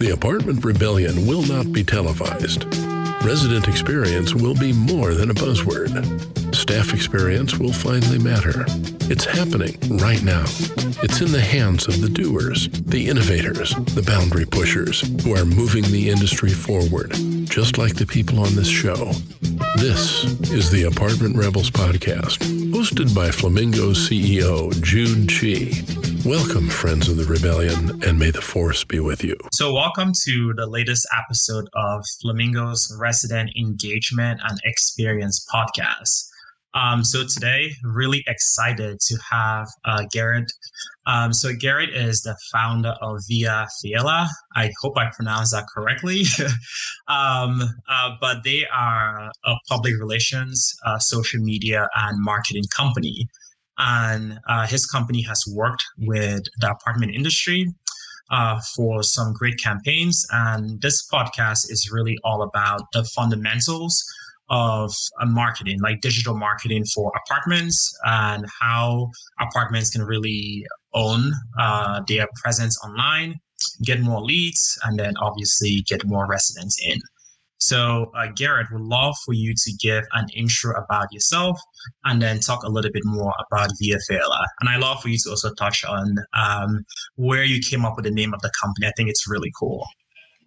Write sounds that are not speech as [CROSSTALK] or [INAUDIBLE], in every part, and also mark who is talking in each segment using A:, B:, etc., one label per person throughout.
A: The Apartment Rebellion will not be televised. Resident experience will be more than a buzzword. Staff experience will finally matter. It's happening right now. It's in the hands of the doers, the innovators, the boundary pushers who are moving the industry forward, just like the people on this show. This is the Apartment Rebels podcast, hosted by Flamingo CEO Jude Chi. Welcome, friends of the rebellion, and may the force be with you.
B: So, welcome to the latest episode of Flamingo's Resident Engagement and Experience podcast. Um, so today, really excited to have uh, Garrett. Um, so Garrett is the founder of Via Failla. I hope I pronounced that correctly. [LAUGHS] um, uh, but they are a public relations, uh, social media, and marketing company. And uh, his company has worked with the apartment industry uh, for some great campaigns. And this podcast is really all about the fundamentals of uh, marketing, like digital marketing for apartments and how apartments can really own uh, their presence online, get more leads, and then obviously get more residents in. So, uh, Garrett, would love for you to give an intro about yourself and then talk a little bit more about Via And I'd love for you to also touch on um, where you came up with the name of the company. I think it's really cool.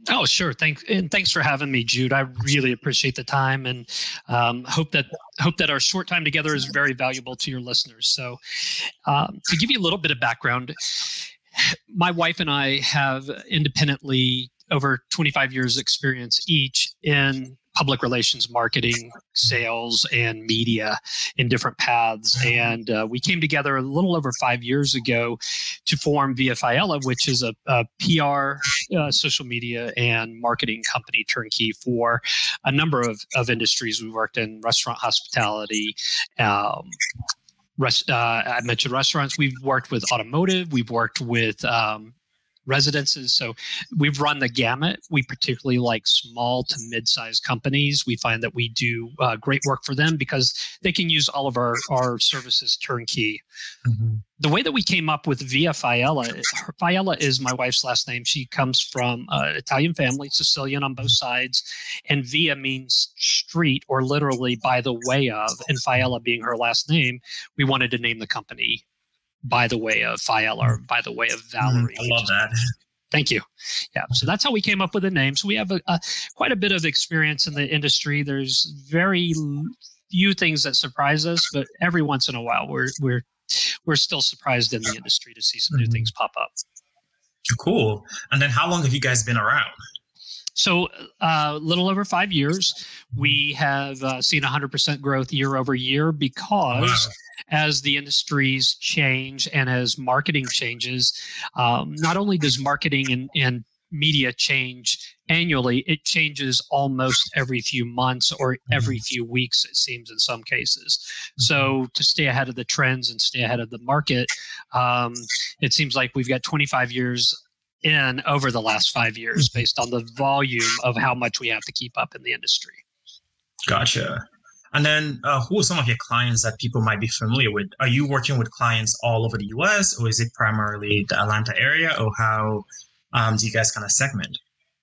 C: Oh, sure. Thanks, and thanks for having me, Jude. I really appreciate the time, and um, hope that hope that our short time together is very valuable to your listeners. So, um, to give you a little bit of background, my wife and I have independently over 25 years experience each in public relations marketing sales and media in different paths mm-hmm. and uh, we came together a little over five years ago to form via Failla which is a, a pr uh, social media and marketing company turnkey for a number of, of industries we worked in restaurant hospitality um, Rest, uh, I mentioned restaurants. We've worked with automotive. We've worked with um, residences. So we've run the gamut. We particularly like small to mid-sized companies. We find that we do uh, great work for them because they can use all of our, our services turnkey. Mm-hmm. The way that we came up with Via Failla, Failla is my wife's last name. She comes from an Italian family, Sicilian on both sides, and Via means street or literally by the way of, and Failla being her last name, we wanted to name the company by the way of or by the way of mm-hmm. Valerie.
B: Mm, I love that.
C: Thank you. Yeah, so that's how we came up with the name. So we have a, a, quite a bit of experience in the industry. There's very few things that surprise us, but every once in a while, we're we're we're still surprised in the industry to see some new mm-hmm. things pop up.
B: Cool. And then, how long have you guys been around?
C: So, a uh, little over five years, we have uh, seen 100% growth year over year because wow as the industries change and as marketing changes, um, not only does marketing and, and media change annually, it changes almost every few months or every mm-hmm. few weeks, it seems in some cases. So, mm-hmm. to stay ahead of the trends and stay ahead of the market, um, it seems like we've got 25 years in over the last five years mm-hmm. based on the volume of how much we have to keep up in the industry.
B: Gotcha. And then, uh, who are some of your clients that people might be familiar with? Are you working with clients all over the US, or is it primarily the Atlanta area, or how um, do you guys kind of segment?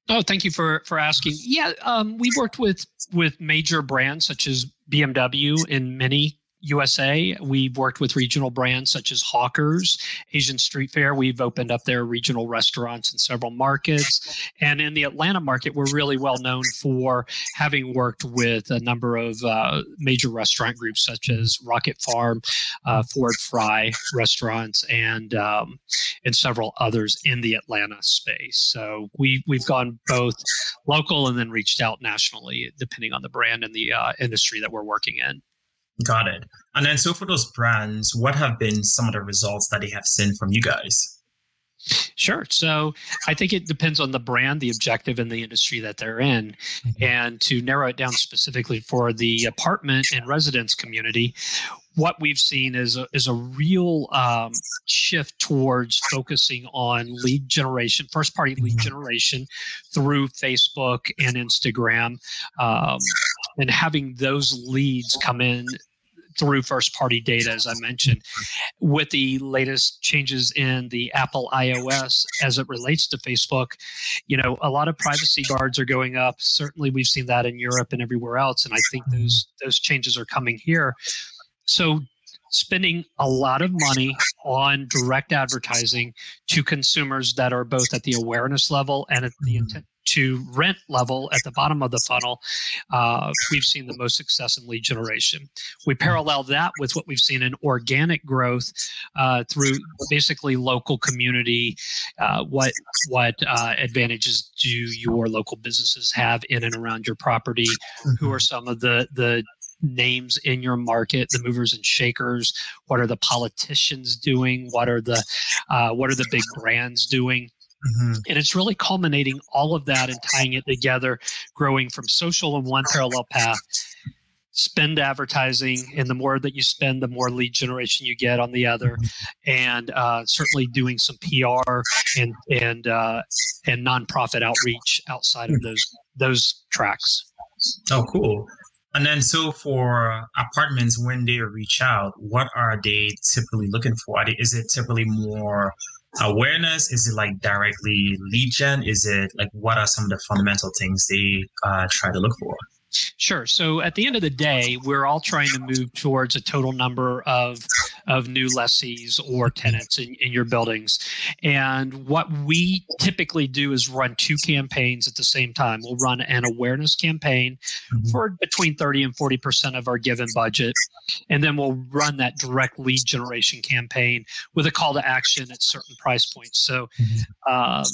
C: Oh, thank you for for asking. Yeah, um, we've worked with with major brands such as BMW in many USA. We've worked with regional brands such as Hawkers, Asian Street Fare. We've opened up their regional restaurants in several markets. And in the Atlanta market, we're really well known for having worked with a number of uh, major restaurant groups such as Rocket Farm, uh, Ford Fry restaurants, and um, and several others in the Atlanta space. So we we've gone both local and then reached out nationally, depending on the brand and the uh, industry that we're working in.
B: Got it. And then, so for those brands, what have been some of the results that they have seen from you guys?
C: Sure. So I think it depends on the brand, the objective, and the industry that they're in. Mm-hmm. And to narrow it down specifically for the apartment and residence community, what we've seen is a, is a real um, shift towards focusing on lead generation, first party lead mm-hmm. generation through Facebook and Instagram, um, and having those leads come in through first party data, as I mentioned. With the latest changes in the Apple iOS as it relates to Facebook, you know, a lot of privacy guards are going up. Certainly, we've seen that in Europe and everywhere else, and I think mm-hmm. those those changes are coming here. So spending a lot of money on direct advertising to consumers that are both at the awareness level and at the mm-hmm. intent to rent level at the bottom of the funnel, uh, we've seen the most success in lead generation. We parallel that with what we've seen in organic growth uh, through basically local community. Uh, what what uh, advantages do your local businesses have in and around your property? Who mm-hmm. are some of the the names in your market, the movers and shakers. What are the politicians doing? What are the uh, what are the big brands doing? Mm-hmm. And it's really culminating all of that and tying it together, growing from social in one parallel path, spend advertising, and the more that you spend, the more lead generation you get on the other, mm-hmm. and uh, certainly doing some PR and and uh, and nonprofit outreach outside of mm. those those tracks.
B: Oh, cool. And then, so for apartments, when they reach out, what are they typically looking for? Is it typically more awareness? Is it like directly lead gen? Is it like what are some of the fundamental things they uh, try to look for?
C: Sure. So at the end of the day, we're all trying to move towards a total number of of new lessees or tenants in, in your buildings. And what we typically do is run two campaigns at the same time. We'll run an awareness campaign mm-hmm. for between 30 and 40% of our given budget. And then we'll run that direct lead generation campaign with a call to action at certain price points. So, mm-hmm. um,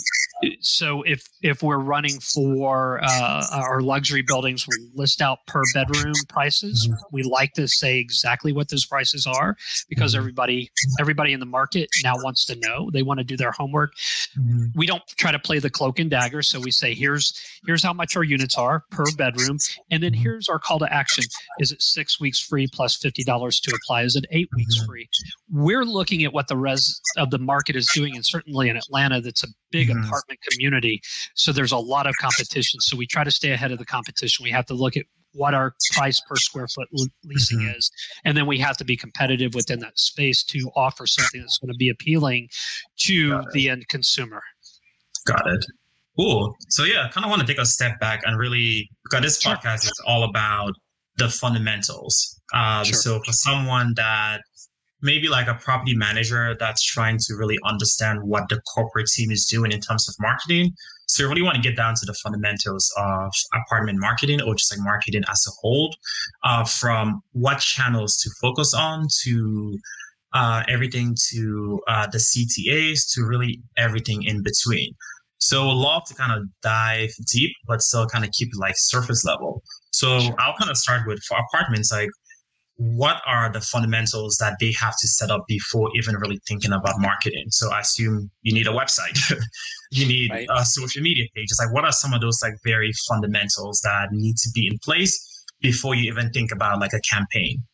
C: so if if we're running for uh, our luxury buildings, list out per bedroom prices. Mm-hmm. We like to say exactly what those prices are because mm-hmm. everybody everybody in the market now wants to know. They want to do their homework. Mm-hmm. We don't try to play the cloak and dagger, so we say here's here's how much our units are per bedroom, and then here's our call to action. Is it six weeks free plus fifty dollars to apply? Is it eight weeks free? We're looking at what the res of the market is doing, and certainly in Atlanta, that's a big mm-hmm. apartment community. So there's a lot of competition. So we try to stay ahead of the competition. We have to look at what our price per square foot leasing mm-hmm. is. And then we have to be competitive within that space to offer something that's going to be appealing to the end consumer.
B: Got it. Cool. So yeah, I kind of want to take a step back and really because this podcast is all about the fundamentals. Um, sure. So for someone that maybe like a property manager that's trying to really understand what the corporate team is doing in terms of marketing. So you really want to get down to the fundamentals of apartment marketing or just like marketing as a whole, uh, from what channels to focus on to uh, everything to uh, the CTAs to really everything in between. So love to kind of dive deep, but still kind of keep it like surface level. So sure. I'll kind of start with for apartments, like what are the fundamentals that they have to set up before even really thinking about marketing? So I assume you need a website, [LAUGHS] you need right. a social media page. It's like what are some of those like very fundamentals that need to be in place before you even think about like a campaign?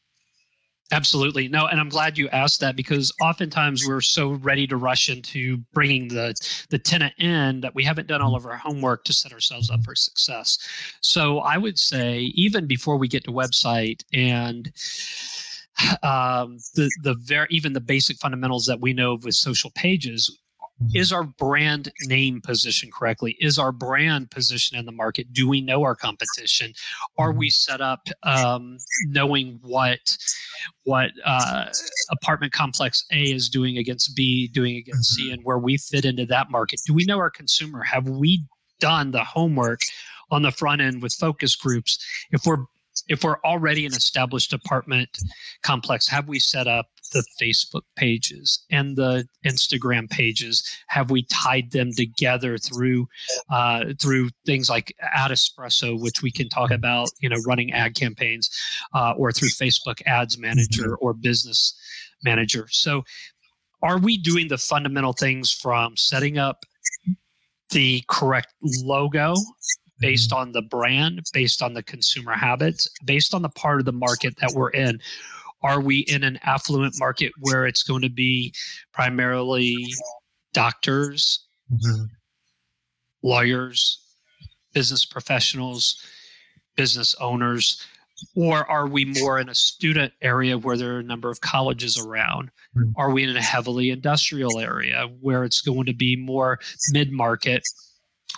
C: Absolutely. No, and I'm glad you asked that because oftentimes we're so ready to rush into bringing the the tenant in that we haven't done all of our homework to set ourselves up for success. So I would say even before we get to website and um, the the very even the basic fundamentals that we know with social pages. Is our brand name positioned correctly? Is our brand position in the market? Do we know our competition? Are we mm-hmm. set up um, knowing what what uh, apartment complex a is doing against b doing against c mm-hmm. and where we fit into that market? Do we know our consumer? Have we done the homework on the front end with focus groups? If we're if we're already an established apartment complex have we set up the Facebook pages and the Instagram pages? Have we tied them together through uh, through things like Ad Espresso, which we can talk about, you know, running ad campaigns, uh, or through Facebook Ads Manager mm-hmm. or Business Manager? So, are we doing the fundamental things from setting up the correct logo based mm-hmm. on the brand, based on the consumer habits, based on the part of the market that we're in? Are we in an affluent market where it's going to be primarily doctors, mm-hmm. lawyers, business professionals, business owners? or are we more in a student area where there are a number of colleges around? Mm-hmm. Are we in a heavily industrial area where it's going to be more mid market?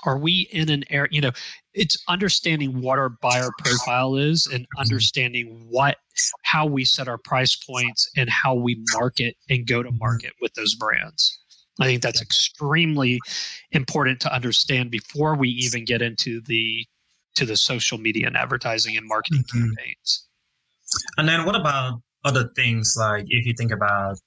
C: Are we in an area, you know, it's understanding what our buyer profile is and mm-hmm. understanding what, how we set our price points and how we market and go to mm-hmm. market with those brands. I think that's extremely important to understand before we even get into the to the social media and advertising and marketing mm-hmm. campaigns.
B: And then what about other things like if you think about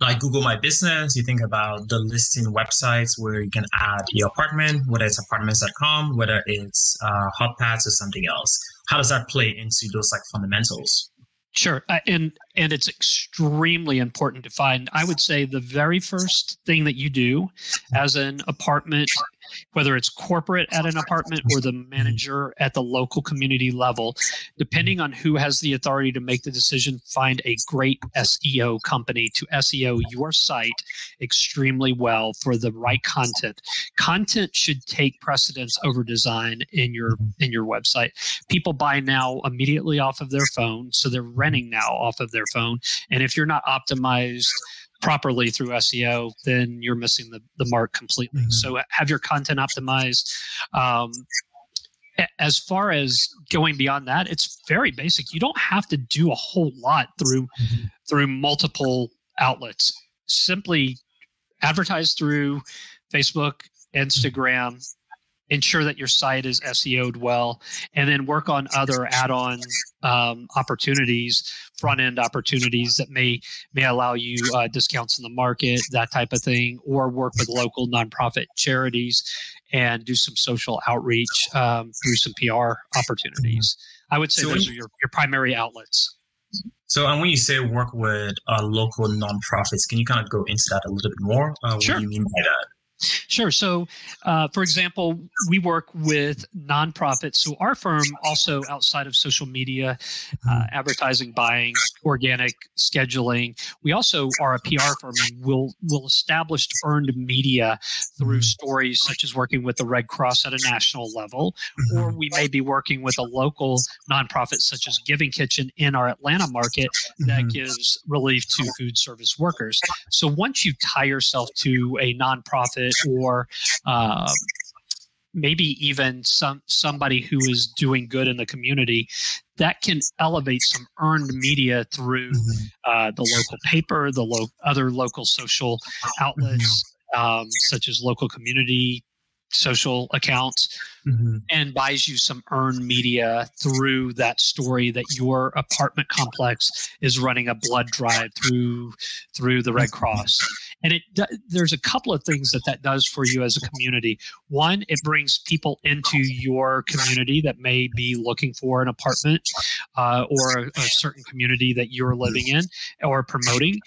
B: like Google My Business, you think about the listing websites where you can add your apartment, whether it's apartments.com, whether it's uh, or something else. How does that play into those like fundamentals?
C: Sure, uh, and and it's extremely important to find. I would say the very first thing that you do as an apartment whether it's corporate at an apartment or the manager at the local community level, depending on who has the authority to make the decision, find a great SEO company to SEO your site extremely well for the right content. Content should take precedence over design in your mm-hmm. in your website. People buy now immediately off of their phone, so they're renting now off of their phone. And if you're not optimized properly through SEO, then you're missing the, the mark completely. Mm-hmm. So have your content optimized. Um, as far as going beyond that, it's very basic. You don't have to do a whole lot through mm-hmm. through multiple outlets. Simply advertise through Facebook, Instagram, ensure that your site is SEO'd well, and then work on other add-on um, opportunities, front-end opportunities that may may allow you uh, discounts in the market, that type of thing, or work with local nonprofit charities and do some social outreach um, through some PR opportunities. I would say so those are your, your primary outlets.
B: So, and when you say work with uh, local nonprofits, can you kind of go into that a little bit more? Uh, what
C: sure.
B: do you mean by that?
C: Sure. So, uh, for example, we work with nonprofits. So, our firm also outside of social media, uh, mm-hmm. advertising, buying, organic scheduling, we also are a PR firm and we'll, we'll establish earned media through mm-hmm. stories such as working with the Red Cross at a national level, or mm-hmm. we may be working with a local nonprofit such as Giving Kitchen in our Atlanta market that gives relief to food service workers. So, once you tie yourself to a nonprofit, or um, maybe even some somebody who is doing good in the community that can elevate some earned media through mm-hmm. uh, the local paper the lo- other local social outlets mm-hmm. um, such as local community social accounts mm-hmm. and buys you some earned media through that story that your apartment complex is running a blood drive through through the red cross and it there's a couple of things that that does for you as a community one it brings people into your community that may be looking for an apartment uh, or a, a certain community that you're living in or promoting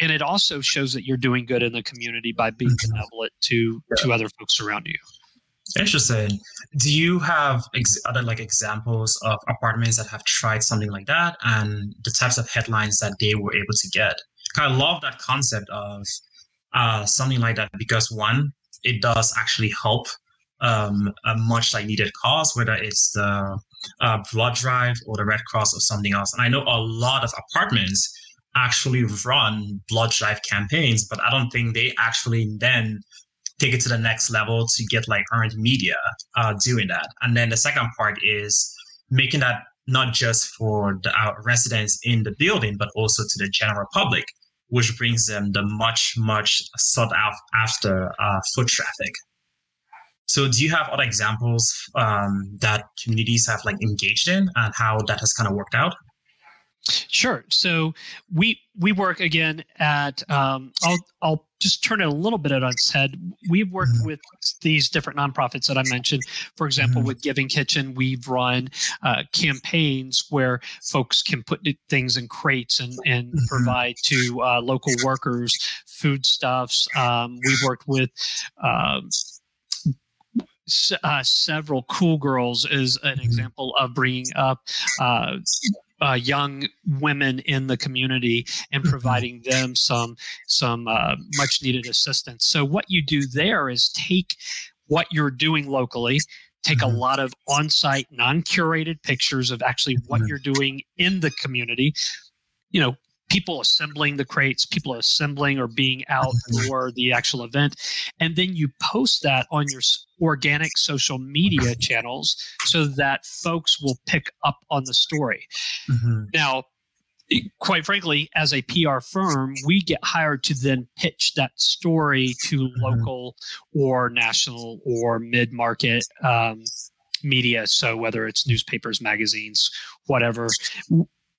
C: and it also shows that you're doing good in the community by being mm-hmm. benevolent to to other folks around you
B: Interesting. Do you have ex- other like examples of apartments that have tried something like that and the types of headlines that they were able to get? I love that concept of uh, something like that because one, it does actually help um, a much like needed cause, whether it's the uh, blood drive or the Red Cross or something else. And I know a lot of apartments actually run blood drive campaigns, but I don't think they actually then take it to the next level to get like earned media uh, doing that. And then the second part is making that not just for the uh, residents in the building, but also to the general public, which brings them the much, much sought after uh, foot traffic. So, do you have other examples um, that communities have like engaged in and how that has kind of worked out?
C: Sure. So we we work again at um, I'll I'll just turn it a little bit on its head. We've worked mm-hmm. with these different nonprofits that I mentioned. For example, mm-hmm. with Giving Kitchen, we've run uh, campaigns where folks can put things in crates and and mm-hmm. provide to uh, local workers foodstuffs. Um, we've worked with. Um, uh, several cool girls is an mm-hmm. example of bringing up uh, young women in the community and mm-hmm. providing them some some uh, much needed assistance. So what you do there is take what you're doing locally take mm-hmm. a lot of on-site non-curated pictures of actually what mm-hmm. you're doing in the community you know people assembling the crates people assembling or being out [LAUGHS] for the actual event and then you post that on your organic social media channels so that folks will pick up on the story mm-hmm. now quite frankly, as a PR firm, we get hired to then pitch that story to mm-hmm. local or national or mid market um, media. So whether it's newspapers, magazines, whatever,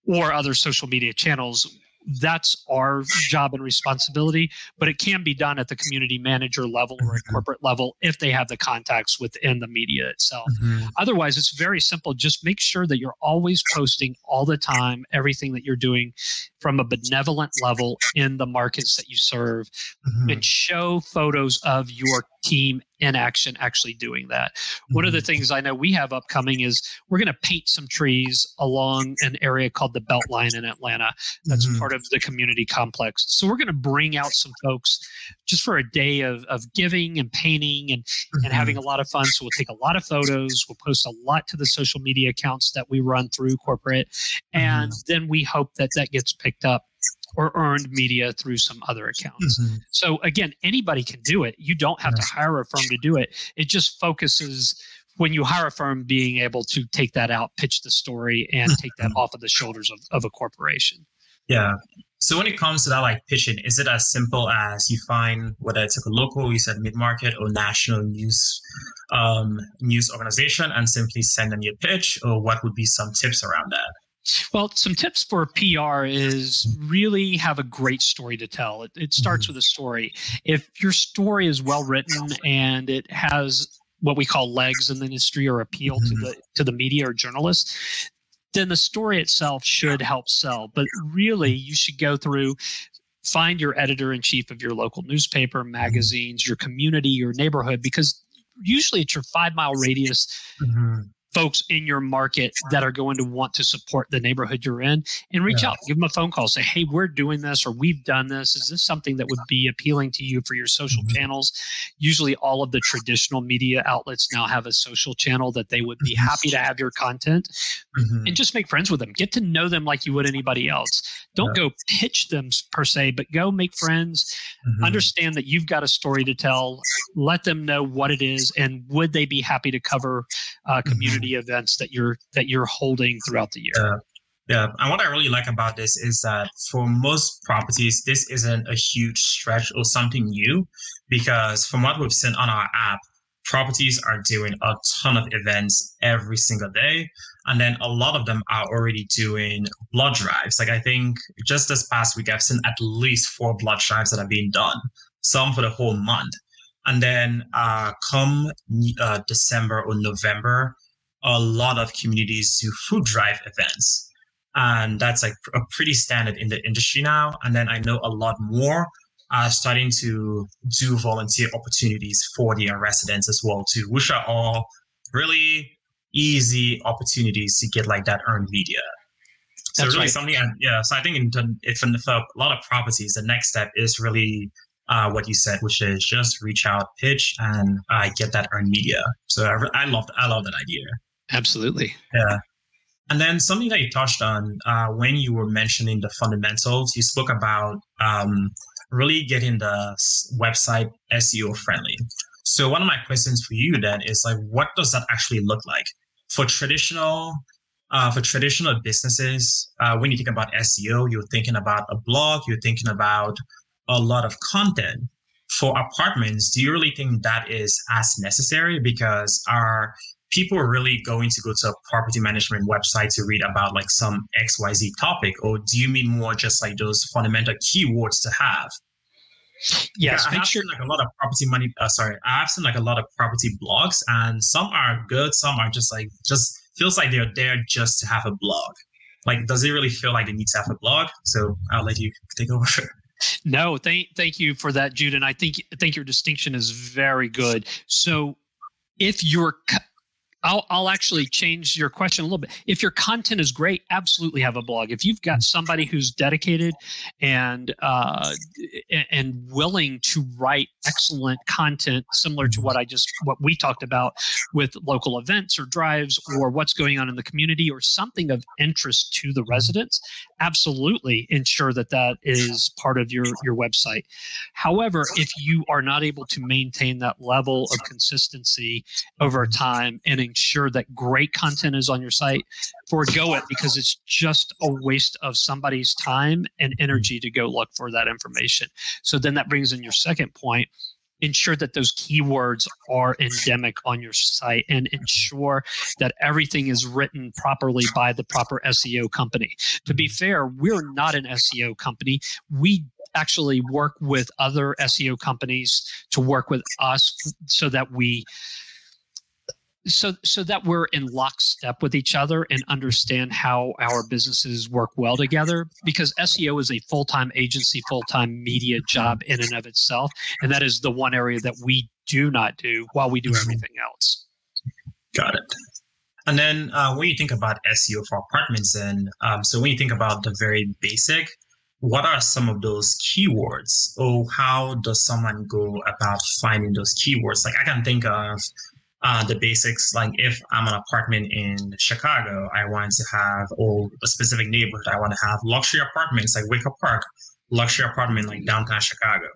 C: or other social media channels, that's our job and responsibility, but it can be done at the community manager level or at mm-hmm. corporate level if they have the contacts within the media itself. Mm-hmm. Otherwise, it's very simple. Just make sure that you're always posting all the time everything that you're doing from a benevolent level in the markets that you serve mm-hmm. and show photos of your team in action actually doing that. Mm-hmm. One of the mm-hmm. things I know we have upcoming is we're going to paint some trees along an area called the Beltline in Atlanta. That's mm-hmm. part of the community complex. So we're going to bring out some folks just for a day of, of giving and painting and, mm-hmm. and having a lot of fun. So we'll take a lot of photos, we'll post a lot to the social media accounts that we run through corporate, and mm-hmm. then we hope that that gets picked up or earned media through some other accounts. Mm-hmm. So again, anybody can do it. You don't have to hire a firm to do it. It just focuses when you hire a firm being able to take that out, pitch the story, and take that off of the shoulders of, of a corporation.
B: Yeah. So when it comes to that, like pitching, is it as simple as you find whether it's like a local, you said mid market or national news um, news organization, and simply send them your pitch, or what would be some tips around that?
C: Well, some tips for PR is really have a great story to tell. It, it starts mm-hmm. with a story. If your story is well written and it has what we call legs in the industry or appeal mm-hmm. to the to the media or journalists, then the story itself should help sell. But really, you should go through find your editor in chief of your local newspaper, mm-hmm. magazines, your community, your neighborhood, because usually it's your five mile radius. Mm-hmm folks in your market that are going to want to support the neighborhood you're in and reach yeah. out give them a phone call say hey we're doing this or we've done this is this something that would be appealing to you for your social mm-hmm. channels usually all of the traditional media outlets now have a social channel that they would be mm-hmm. happy to have your content mm-hmm. and just make friends with them get to know them like you would anybody else don't yeah. go pitch them per se but go make friends mm-hmm. understand that you've got a story to tell let them know what it is and would they be happy to cover uh, community community events that you're that you're holding throughout the year.
B: Yeah. Yeah, and what I really like about this is that for most properties, this isn't a huge stretch or something new, because from what we've seen on our app, properties are doing a ton of events every single day. And then a lot of them are already doing blood drives. Like I think just this past week, I've seen at least four blood drives that are being done, some for the whole month. And then uh, come uh, December or November, a lot of communities do food drive events. And that's like a pretty standard in the industry now. And then I know a lot more are starting to do volunteer opportunities for their residents as well too, which are all really easy opportunities to get like that earned media. So That's really right. something, yeah. So I think in, if for a lot of properties, the next step is really uh, what you said, which is just reach out, pitch, and uh, get that earned media. So I, I love, I love that idea.
C: Absolutely.
B: Yeah. And then something that you touched on uh, when you were mentioning the fundamentals, you spoke about um, really getting the website SEO friendly. So one of my questions for you then is like, what does that actually look like for traditional? Uh, for traditional businesses, uh, when you think about SEO, you're thinking about a blog, you're thinking about a lot of content. For apartments, do you really think that is as necessary? Because our people are really going to go to a property management website to read about like some xyz topic or do you mean more just like those fundamental keywords to have?
C: Yes
B: yeah, i have sure. seen like a lot of property money uh, sorry i have seen like a lot of property blogs and some are good some are just like just feels like they're there just to have a blog. Like does it really feel like they need to have a blog? So i'll let you take over. [LAUGHS]
C: No thank thank you for that jude and i think i think your distinction is very good. So if you're I'll, I'll actually change your question a little bit. If your content is great, absolutely have a blog. If you've got somebody who's dedicated and uh, and willing to write excellent content, similar to what I just what we talked about with local events or drives or what's going on in the community or something of interest to the residents, absolutely ensure that that is part of your your website. However, if you are not able to maintain that level of consistency over time and ensure that great content is on your site, forego it because it's just a waste of somebody's time and energy to go look for that information. So then that brings in your second point ensure that those keywords are endemic on your site and ensure that everything is written properly by the proper SEO company. To be fair, we're not an SEO company. We actually work with other SEO companies to work with us so that we so so that we're in lockstep with each other and understand how our businesses work well together because SEO is a full-time agency full-time media job in and of itself and that is the one area that we do not do while we do mm-hmm. everything else.
B: Got it. And then uh, when you think about SEO for apartments and um, so when you think about the very basic what are some of those keywords? Or how does someone go about finding those keywords? Like i can think of uh, the basics. Like if I'm an apartment in Chicago, I want to have or a specific neighborhood, I want to have luxury apartments like Wicker Park, luxury apartment like downtown Chicago.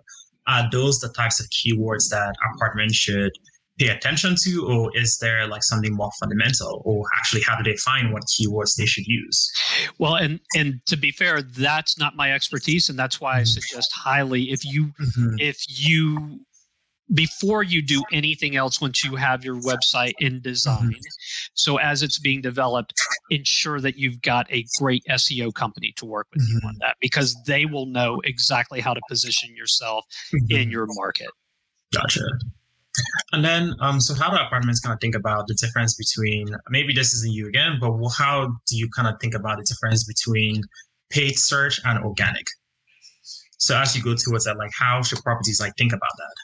B: Are those the types of keywords that apartments should pay attention to, or is there like something more fundamental, or actually how do they find what keywords they should use?
C: Well, and and to be fair, that's not my expertise, and that's why I mm-hmm. suggest highly if you mm-hmm. if you before you do anything else once you have your website in design. Mm-hmm. So as it's being developed, ensure that you've got a great SEO company to work with mm-hmm. you on that because they will know exactly how to position yourself mm-hmm. in your market.
B: Gotcha. And then, um, so how do apartments kind of think about the difference between maybe this isn't you again, but how do you kind of think about the difference between paid search and organic? So as you go towards that, like how should properties like think about that?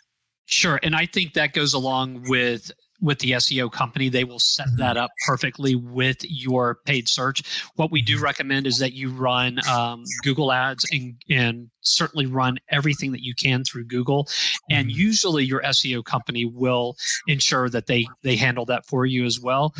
C: Sure. And I think that goes along with with the SEO company. They will set that mm-hmm. up perfectly with your paid search. What we do mm-hmm. recommend is that you run um, Google ads and, and certainly run everything that you can through Google. And mm-hmm. usually your SEO company will ensure that they they handle that for you as well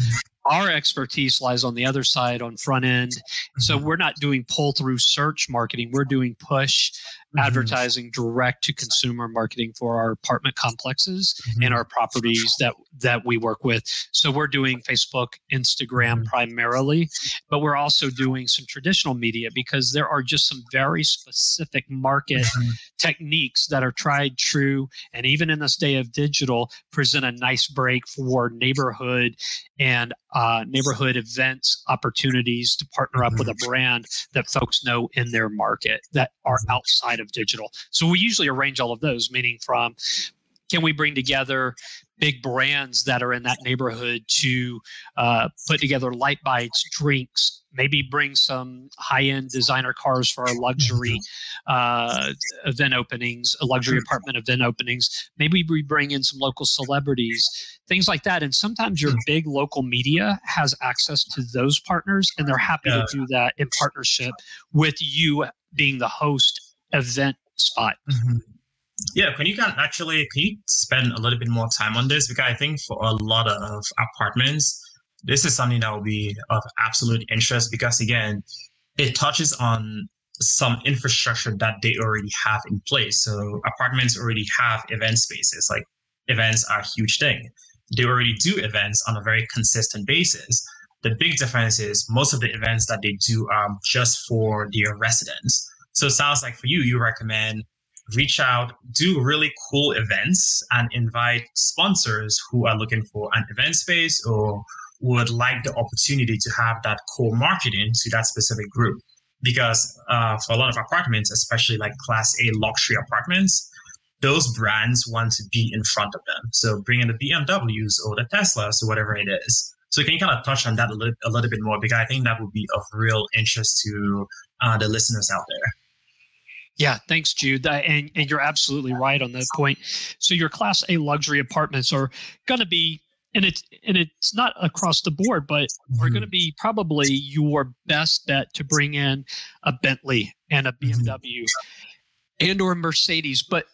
C: our expertise lies on the other side on front end so we're not doing pull through search marketing we're doing push mm-hmm. advertising direct to consumer marketing for our apartment complexes mm-hmm. and our properties that that we work with. So we're doing Facebook, Instagram mm-hmm. primarily, but we're also doing some traditional media because there are just some very specific market mm-hmm. techniques that are tried true and even in this day of digital present a nice break for neighborhood and uh, neighborhood events opportunities to partner up with a mm-hmm. brand that folks know in their market that are outside outside of digital. So we usually arrange all of those, meaning from can we bring together big brands that are in that neighborhood to uh, put together light bites, drinks, maybe bring some high-end designer cars for our luxury uh, event openings, a luxury apartment event openings. Maybe we bring in some local celebrities, things like that. And sometimes your big local media has access to those partners, and they're happy to do that in partnership with you being the host event spot. Mm-hmm.
B: Yeah, can you can actually can you spend a little bit more time on this because I think for a lot of apartments, this is something that will be of absolute interest because again, it touches on some infrastructure that they already have in place. So apartments already have event spaces. Like events are a huge thing. They already do events on a very consistent basis. The big difference is most of the events that they do are just for their residents. So it sounds like for you, you recommend reach out, do really cool events, and invite sponsors who are looking for an event space or would like the opportunity to have that co marketing to that specific group. Because uh, for a lot of apartments, especially like class A luxury apartments, those brands want to be in front of them. So bring in the BMWs or the Teslas or whatever it is. So can you kind of touch on that a little, a little bit more? Because I think that would be of real interest to uh, the listeners out there.
C: Yeah, thanks, Jude. And, and you're absolutely right on that point. So, your Class A luxury apartments are going to be and it's and it's not across the board, but mm-hmm. are going to be probably your best bet to bring in a Bentley and a BMW mm-hmm. and or Mercedes. But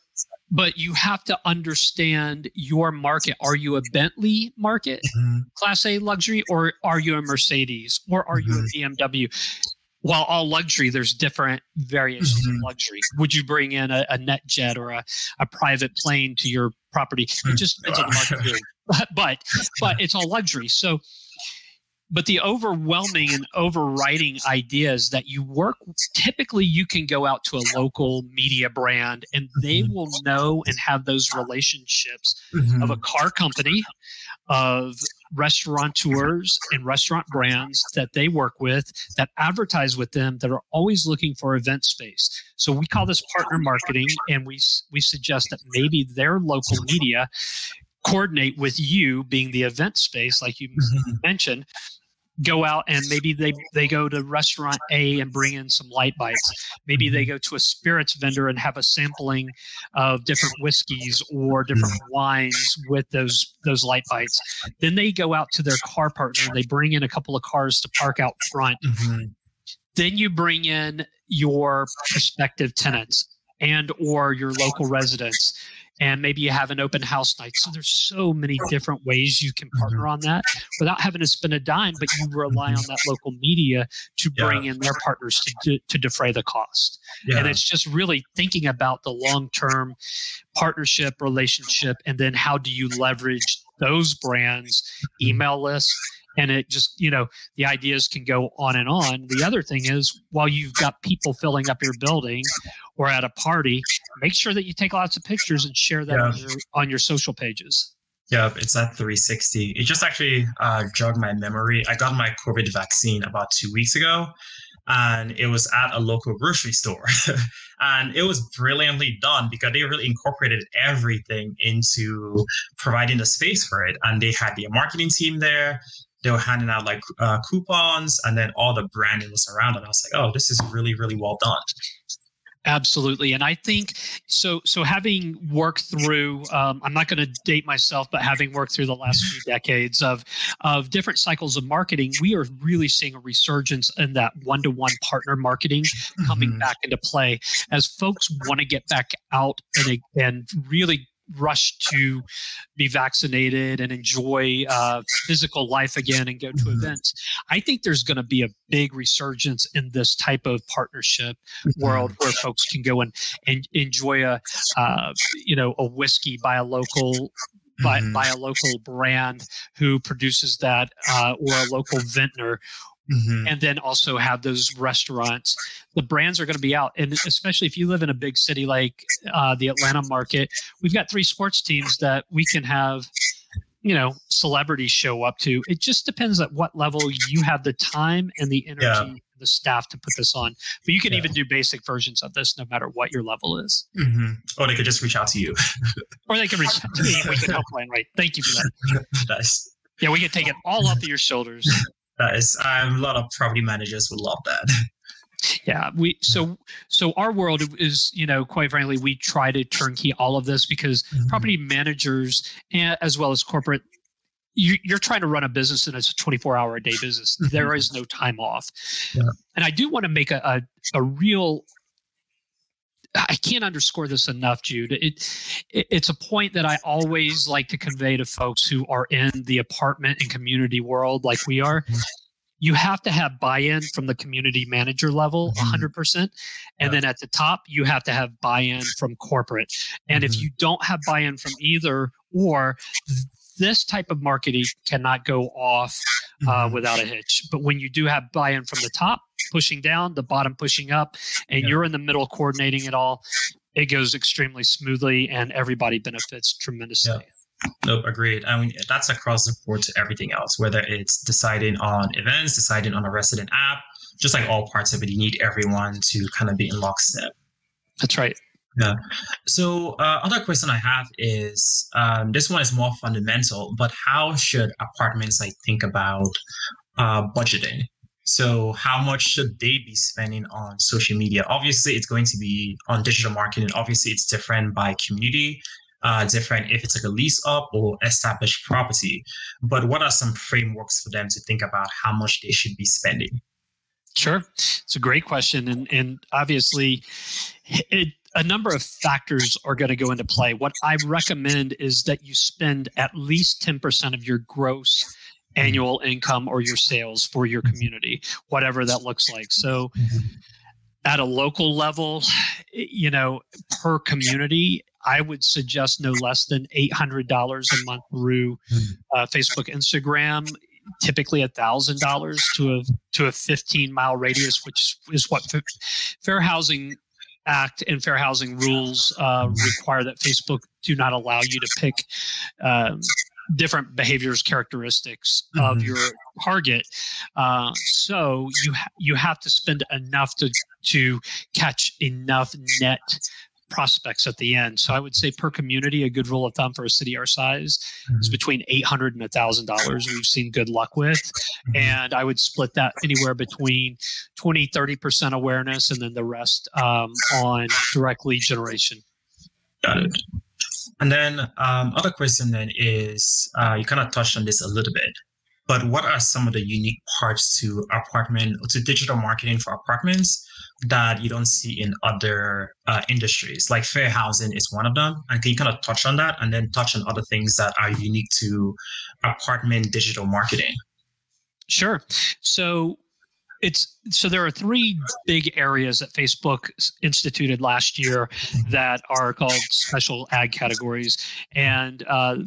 C: but you have to understand your market. Are you a Bentley market, mm-hmm. Class A luxury, or are you a Mercedes, or are you a mm-hmm. BMW? While all luxury, there's different variations mm-hmm. of luxury. Would you bring in a, a NetJet or a, a private plane to your property? It just depends on the market. [LAUGHS] but but it's all luxury. So but the overwhelming and overriding idea is that you work typically you can go out to a local media brand and they mm-hmm. will know and have those relationships mm-hmm. of a car company of restaurateurs and restaurant brands that they work with that advertise with them that are always looking for event space so we call this partner marketing and we we suggest that maybe their local media coordinate with you being the event space like you mm-hmm. mentioned go out and maybe they they go to restaurant A and bring in some light bites. Maybe they mm-hmm. go to a spirits vendor and have a sampling of different whiskeys or different mm-hmm. wines with those those light bites. Then they go out to their car partner and they bring in a couple of cars to park out front. Mm-hmm. Then you bring in your prospective tenants and or your local residents and maybe you have an open house night. So there's so many different ways you can partner mm-hmm. on that without having to spend a dime, but you rely on that local media to bring yeah. in their partners to, to defray the cost. Yeah. And it's just really thinking about the long term partnership relationship and then how do you leverage those brands, mm-hmm. email lists, and it just you know the ideas can go on and on the other thing is while you've got people filling up your building or at a party make sure that you take lots of pictures and share that yeah. on, your, on your social pages
B: yeah, it's that 360. It just actually uh, jogged my memory. I got my COVID vaccine about two weeks ago, and it was at a local grocery store. [LAUGHS] and it was brilliantly done because they really incorporated everything into providing the space for it. And they had the marketing team there, they were handing out like uh, coupons and then all the branding was around And I was like, oh, this is really, really well done.
C: Absolutely, and I think so. So having worked through, um, I'm not going to date myself, but having worked through the last few decades of of different cycles of marketing, we are really seeing a resurgence in that one to one partner marketing coming mm-hmm. back into play as folks want to get back out and and really rush to be vaccinated and enjoy uh, physical life again and go to mm-hmm. events. I think there's going to be a big resurgence in this type of partnership mm-hmm. world where folks can go and, and enjoy a uh, you know a whiskey by a local by, mm-hmm. by a local brand who produces that uh, or a local vintner Mm-hmm. and then also have those restaurants. The brands are going to be out, and especially if you live in a big city like uh, the Atlanta market, we've got three sports teams that we can have. You know, celebrities show up to. It just depends at what level you have the time and the energy, yeah. the staff to put this on. But you can yeah. even do basic versions of this, no matter what your level is.
B: Mm-hmm. Or they could just reach out to you, [LAUGHS]
C: or they can reach out to me. We can help plan. Right? Thank you for that. [LAUGHS]
B: nice.
C: Yeah, we can take it all off of your shoulders.
B: That is, a lot of property managers would love that. [LAUGHS]
C: Yeah, we so so our world is you know quite frankly we try to turnkey all of this because mm-hmm. property managers and, as well as corporate you, are trying to run a business and it's a 24 hour a day business. [LAUGHS] There is no time off. Yeah. And I do want to make a, a, a real I can't underscore this enough, Jude. It, it, it's a point that I always like to convey to folks who are in the apartment and community world like we are. Mm-hmm. You have to have buy-in from the community manager level, 100%. Mm-hmm. And then at the top, you have to have buy-in from corporate. And mm-hmm. if you don't have buy-in from either or this type of marketing cannot go off uh, mm-hmm. without a hitch. But when you do have buy-in from the top, pushing down, the bottom pushing up, and yeah. you're in the middle coordinating it all, it goes extremely smoothly, and everybody benefits tremendously.
B: Yeah. Nope, agreed. I mean, that's across the board to everything else, whether it's deciding on events, deciding on a resident app, just like all parts of it, you need everyone to kind of be in lockstep.
C: That's right.
B: Yeah. So, uh, other question I have is um, this one is more fundamental, but how should apartments like think about uh, budgeting? So, how much should they be spending on social media? Obviously, it's going to be on digital marketing. Obviously, it's different by community. uh, different if it's like a lease up or established property. But what are some frameworks for them to think about how much they should be spending?
C: Sure, it's a great question, and and obviously, it, a number of factors are going to go into play. What I recommend is that you spend at least ten percent of your gross mm-hmm. annual income or your sales for your mm-hmm. community, whatever that looks like. So. Mm-hmm. At a local level, you know, per community, I would suggest no less than $800 a month through uh, Facebook, Instagram typically a thousand dollars to a to a 15 mile radius, which is what Fair Housing Act and fair housing rules uh, require that Facebook do not allow you to pick um, different behaviors characteristics mm-hmm. of your target. Uh, so you ha- you have to spend enough to to catch enough net prospects at the end. So I would say per community, a good rule of thumb for a city our size mm-hmm. is between eight hundred and a thousand dollars. We've seen good luck with, mm-hmm. and I would split that anywhere between 20, 30 percent awareness, and then the rest um, on direct lead generation.
B: Got it. And then um, other question then is uh, you kind of touched on this a little bit, but what are some of the unique parts to apartment to digital marketing for apartments that you don't see in other uh, industries? Like fair housing is one of them. And can you kind of touch on that and then touch on other things that are unique to apartment digital marketing?
C: Sure. So it's so there are three big areas that Facebook instituted last year that are called special ad categories, and uh,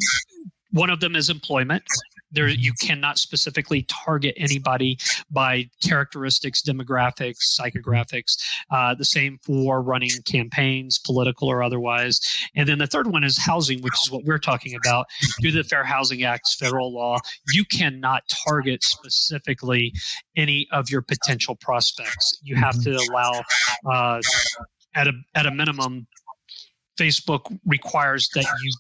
C: one of them is employment there you cannot specifically target anybody by characteristics demographics psychographics uh, the same for running campaigns political or otherwise. And then the third one is housing which is what we're talking about. Through the fair housing act's federal law you cannot target specifically any of your potential prospects. You have to allow uh, at a at a minimum Facebook requires that you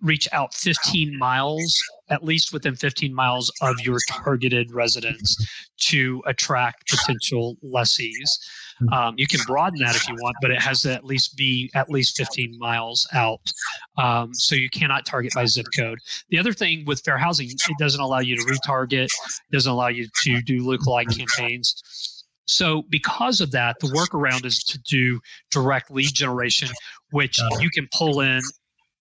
C: reach out 15 miles, at least within 15 miles of your targeted residence to attract potential lessees. Hmm. Um, you can broaden that if you want, but it has to at least be at least 15 miles out. Um, so you cannot target by zip code. The other thing with fair housing, it doesn't allow you to retarget, doesn't allow you to do lookalike campaigns. So, because of that, the workaround is to do direct lead generation, which you can pull in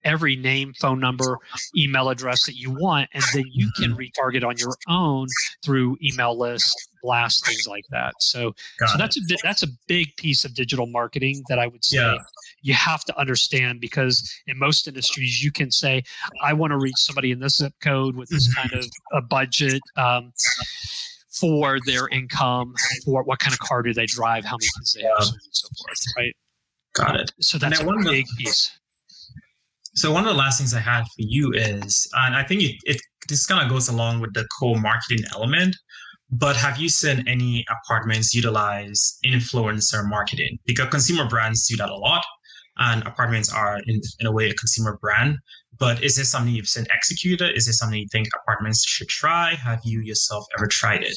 C: every name, phone number, email address that you want, and then you can mm-hmm. retarget on your own through email lists, blast, things like that. So, Got so that's a that's a big piece of digital marketing that I would say yeah. you have to understand because in most industries you can say, I want to reach somebody in this zip code with this kind of a budget. Um, for their income, for what kind of car do they drive, how many kids they have, so and so forth, right?
B: Got it.
C: So that's a big piece.
B: So one of the last things I had for you is, and I think it, it this kind of goes along with the co-marketing element, but have you seen any apartments utilize influencer marketing? Because consumer brands do that a lot, and apartments are in, in a way a consumer brand. But is this something you've seen executed? Is this something you think apartments should try? Have you yourself ever tried it?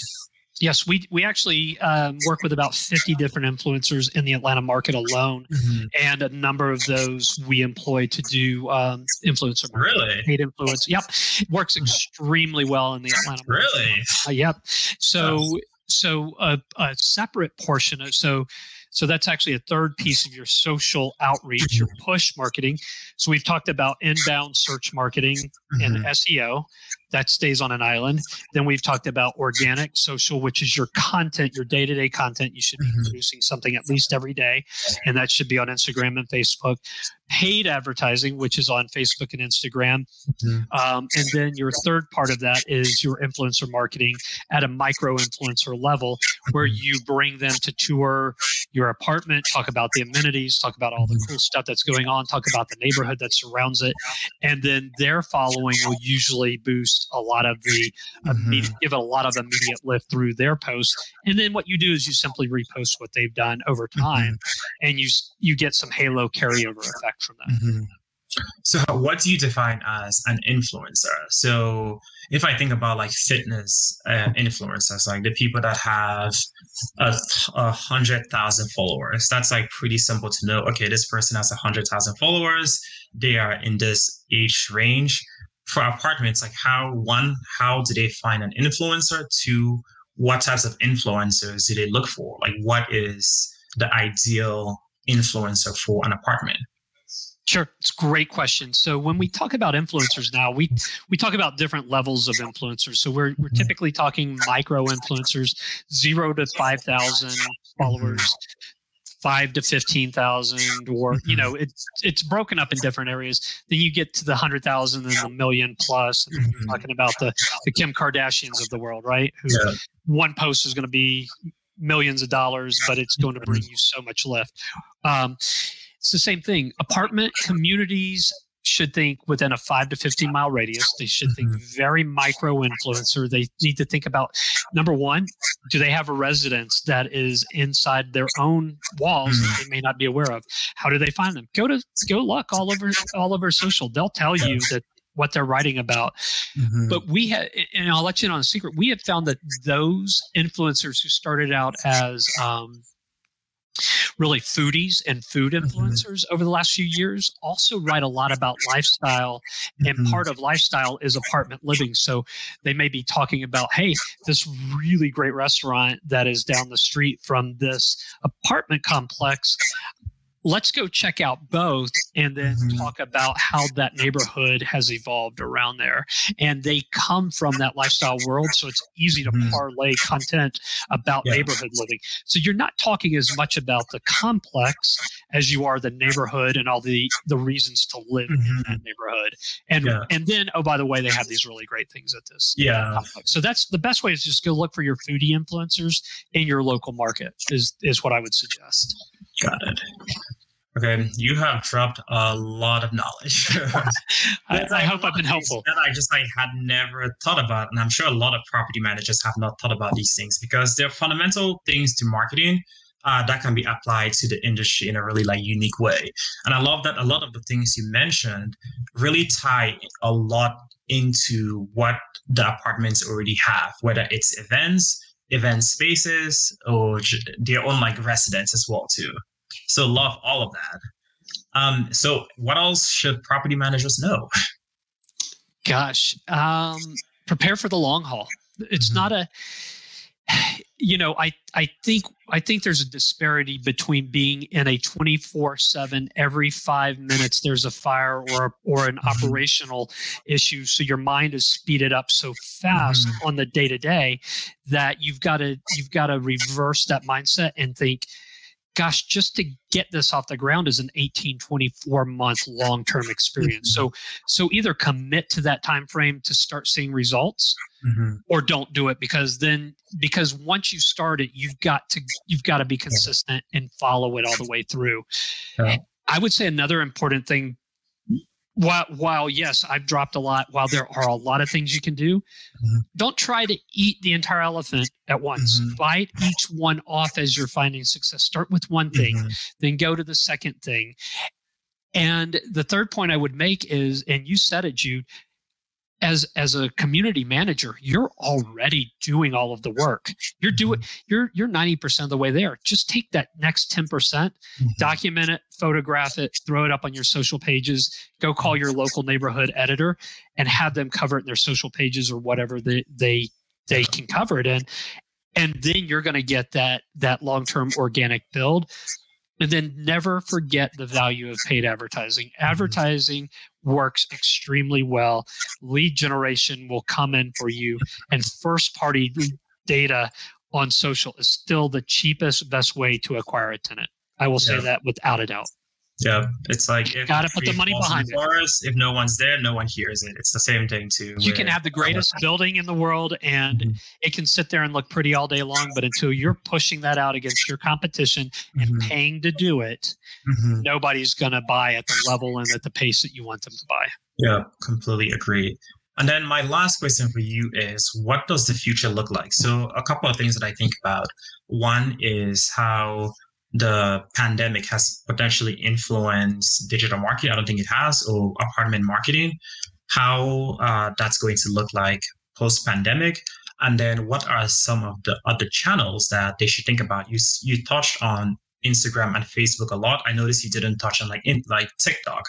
C: Yes, we we actually um, work with about 50 different influencers in the Atlanta market alone, mm-hmm. and a number of those we employ to do um, influencer
B: marketing. Really,
C: paid influence. Yep, it works extremely well in the Atlanta.
B: Market. Really?
C: Uh, yep. So so a, a separate portion of so so that's actually a third piece of your social outreach, your push marketing. So we've talked about inbound search marketing and mm-hmm. SEO that stays on an island. Then we've talked about organic social, which is your content, your day to day content. You should be mm-hmm. producing something at least every day, and that should be on Instagram and Facebook. Paid advertising, which is on Facebook and Instagram. Mm-hmm. Um, and then your third part of that is your influencer marketing at a micro influencer level, where mm-hmm. you bring them to tour your apartment, talk about the amenities, talk about all the mm-hmm. cool stuff that's going on, talk about the neighborhood that surrounds it. And then their following will usually boost a lot of the mm-hmm. give it a lot of immediate lift through their posts. And then what you do is you simply repost what they've done over mm-hmm. time, mm-hmm. and you you get some halo carryover effect from that.
B: Mm-hmm. So, what do you define as an influencer? So, if I think about like fitness uh, influencers, like the people that have a, a hundred thousand followers, that's like pretty simple to know. Okay, this person has a hundred thousand followers. They are in this age range. For apartments, like how one, how do they find an influencer? To what types of influencers do they look for? Like, what is the ideal influencer for an apartment?
C: Sure, it's a great question. So when we talk about influencers now, we we talk about different levels of influencers. So we're we're typically talking micro influencers, zero to five thousand followers, five to fifteen thousand, or you know, it's it's broken up in different areas. Then you get to the hundred thousand and the million plus. And mm-hmm. talking about the the Kim Kardashians of the world, right? Who yeah. one post is going to be millions of dollars, but it's going to bring you so much lift. Um, it's the same thing. Apartment [LAUGHS] communities should think within a five to 15 mile radius. They should think mm-hmm. very micro influencer. They need to think about number one, do they have a residence that is inside their own walls that mm-hmm. they may not be aware of? How do they find them? Go to go look all over all over social. They'll tell you that what they're writing about. Mm-hmm. But we have, and I'll let you in on a secret. We have found that those influencers who started out as um, really foodies and food mm-hmm. influencers over the last few years also write a lot about lifestyle and mm-hmm. part of lifestyle is apartment living so they may be talking about hey this really great restaurant that is down the street from this apartment complex let's go check out both and then mm-hmm. talk about how that neighborhood has evolved around there. And they come from that lifestyle world, so it's easy to mm-hmm. parlay content about yeah. neighborhood living. So you're not talking as much about the complex as you are the neighborhood and all the the reasons to live mm-hmm. in that neighborhood. And yeah. and then oh by the way, they have these really great things at this.
B: Yeah.
C: Complex. So that's the best way is just go look for your foodie influencers in your local market is is what I would suggest.
B: Got it. Okay, you have dropped a lot of knowledge. [LAUGHS] [LAUGHS]
C: I, I hope I've been helpful.
B: That I just like had never thought about, and I'm sure a lot of property managers have not thought about these things because they're fundamental things to marketing uh, that can be applied to the industry in a really like unique way. And I love that a lot of the things you mentioned really tie a lot into what the apartments already have, whether it's events, event spaces, or their own like residence as well too. So love all of that. Um, so what else should property managers know?
C: Gosh, um, prepare for the long haul. It's mm-hmm. not a you know i i think i think there's a disparity between being in a 24/7 every 5 minutes there's a fire or or an mm-hmm. operational issue so your mind is speeded up so fast mm-hmm. on the day to day that you've got to you've got to reverse that mindset and think gosh, just to get this off the ground is an 18, 24 month long term experience. Mm-hmm. So so either commit to that time frame to start seeing results mm-hmm. or don't do it because then because once you start it, you've got to you've got to be consistent and follow it all the way through. Yeah. I would say another important thing while while yes i've dropped a lot while there are a lot of things you can do mm-hmm. don't try to eat the entire elephant at once mm-hmm. bite each one off as you're finding success start with one thing mm-hmm. then go to the second thing and the third point i would make is and you said it jude as as a community manager you're already doing all of the work. You're doing mm-hmm. you're you're 90% of the way there. Just take that next 10% mm-hmm. document it photograph it throw it up on your social pages go call your local neighborhood editor and have them cover it in their social pages or whatever they they they can cover it in. And then you're going to get that that long-term organic build and then never forget the value of paid advertising. Mm-hmm. Advertising works extremely well. Lead generation will come in for you, and first party data on social is still the cheapest, best way to acquire a tenant. I will say yeah. that without a doubt.
B: Yeah, it's like
C: if gotta put the money behind it.
B: Forest, if no one's there, no one hears it. It's the same thing too.
C: You can have the greatest building in the world, and mm-hmm. it can sit there and look pretty all day long. But until you're pushing that out against your competition and mm-hmm. paying to do it, mm-hmm. nobody's going to buy at the level and at the pace that you want them to buy.
B: Yeah, completely agree. And then my last question for you is what does the future look like? So, a couple of things that I think about. One is how the pandemic has potentially influenced digital marketing. I don't think it has, or apartment marketing. How uh, that's going to look like post pandemic, and then what are some of the other channels that they should think about? You you touched on Instagram and Facebook a lot. I noticed you didn't touch on like in like TikTok.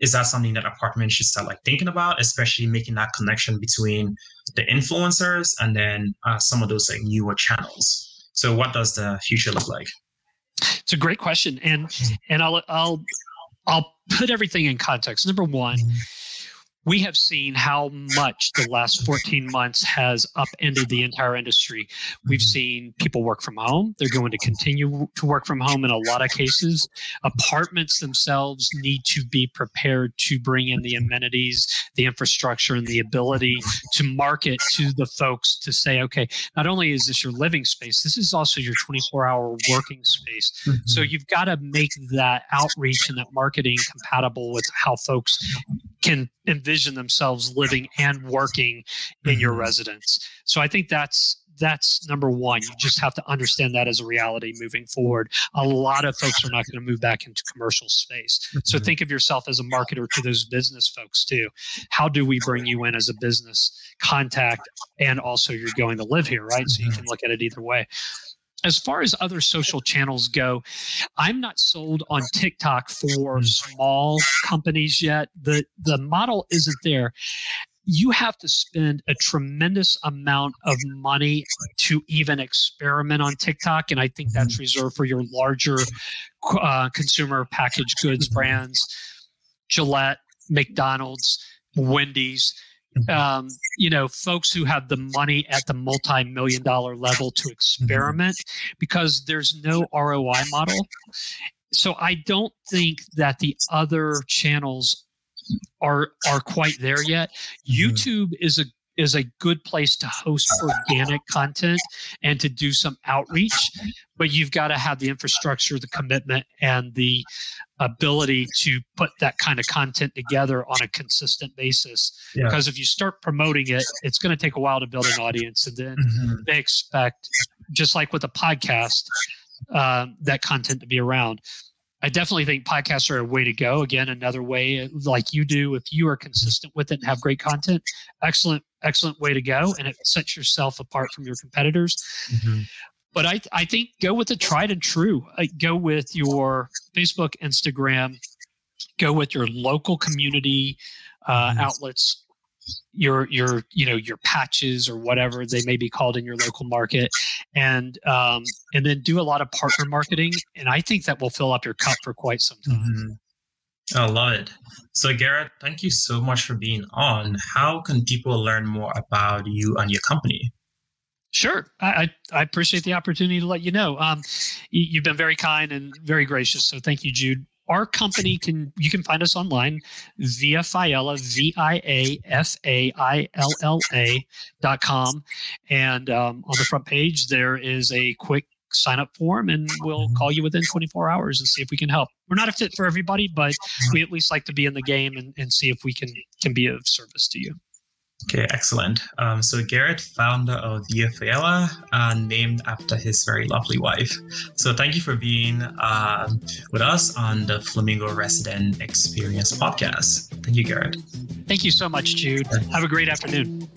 B: Is that something that apartments should start like thinking about, especially making that connection between the influencers and then uh, some of those like newer channels? So, what does the future look like?
C: It's a great question, and mm-hmm. and I'll I'll I'll put everything in context. Number one, mm-hmm. We have seen how much the last 14 months has upended the entire industry. We've mm-hmm. seen people work from home. They're going to continue to work from home in a lot of cases. Apartments themselves need to be prepared to bring in the amenities, the infrastructure, and the ability to market to the folks to say, okay, not only is this your living space, this is also your 24 hour working space. Mm-hmm. So you've got to make that outreach and that marketing compatible with how folks can envision themselves living and working in mm-hmm. your residence. So I think that's that's number one. You just have to understand that as a reality moving forward. A lot of folks are not going to move back into commercial space. So mm-hmm. think of yourself as a marketer to those business folks too. How do we bring you in as a business contact and also you're going to live here, right? So you mm-hmm. can look at it either way as far as other social channels go, I'm not sold on TikTok for small companies yet. The the model isn't there. You have to spend a tremendous amount of money to even experiment on TikTok, and I think that's hmm. reserved for your larger uh, consumer packaged goods brands, Gillette, McDonald's, Wendy's Mm-hmm. Um, you know, folks who have the money at the multi-million dollar level to experiment because there's no ROI model. So I don't think that the other channels are are quite there yet. Mm-hmm. YouTube is a is a good place to host organic content and to do some outreach but you've got to have the infrastructure the commitment and the ability to put that kind of content together on a consistent basis yeah. because if you start promoting it it's going to take a while to build an audience and then mm-hmm. they expect just like with a podcast uh, that content to be around I definitely think podcasts are a way to go. Again, another way, like you do, if you are consistent with it and have great content, excellent, excellent way to go. And it sets yourself apart from your competitors. Mm-hmm. But I, I think go with the tried and true. go with your Facebook, Instagram, go with your local community uh, mm-hmm. outlets your your you know your patches or whatever they may be called in your local market. And um, and then do a lot of partner marketing and i think that will fill up your cup for quite some time.
B: Mm-hmm. i love it. So garrett thank you so much for being on. How can people learn more about you and your company?
C: Sure, I, I appreciate the opportunity to let you know. Um, you, have been very kind and very gracious, so thank you, Jude our company can you can find us online via Failla V I A F A I L L A dot com, and um, on the front page there is a quick sign up form, and we'll call you within 24 hours and see if we can help. We're not a fit for everybody, but we at least like to be in the game and, and see if we can can be of service to you.
B: Okay, excellent. Um, so Garrett, founder of Failla, uh, named after his very lovely wife. So thank you for being uh, with us on the Flamingo Resident Experience podcast. Thank you, Garrett.
C: Thank you so much, Jude. Have a great afternoon.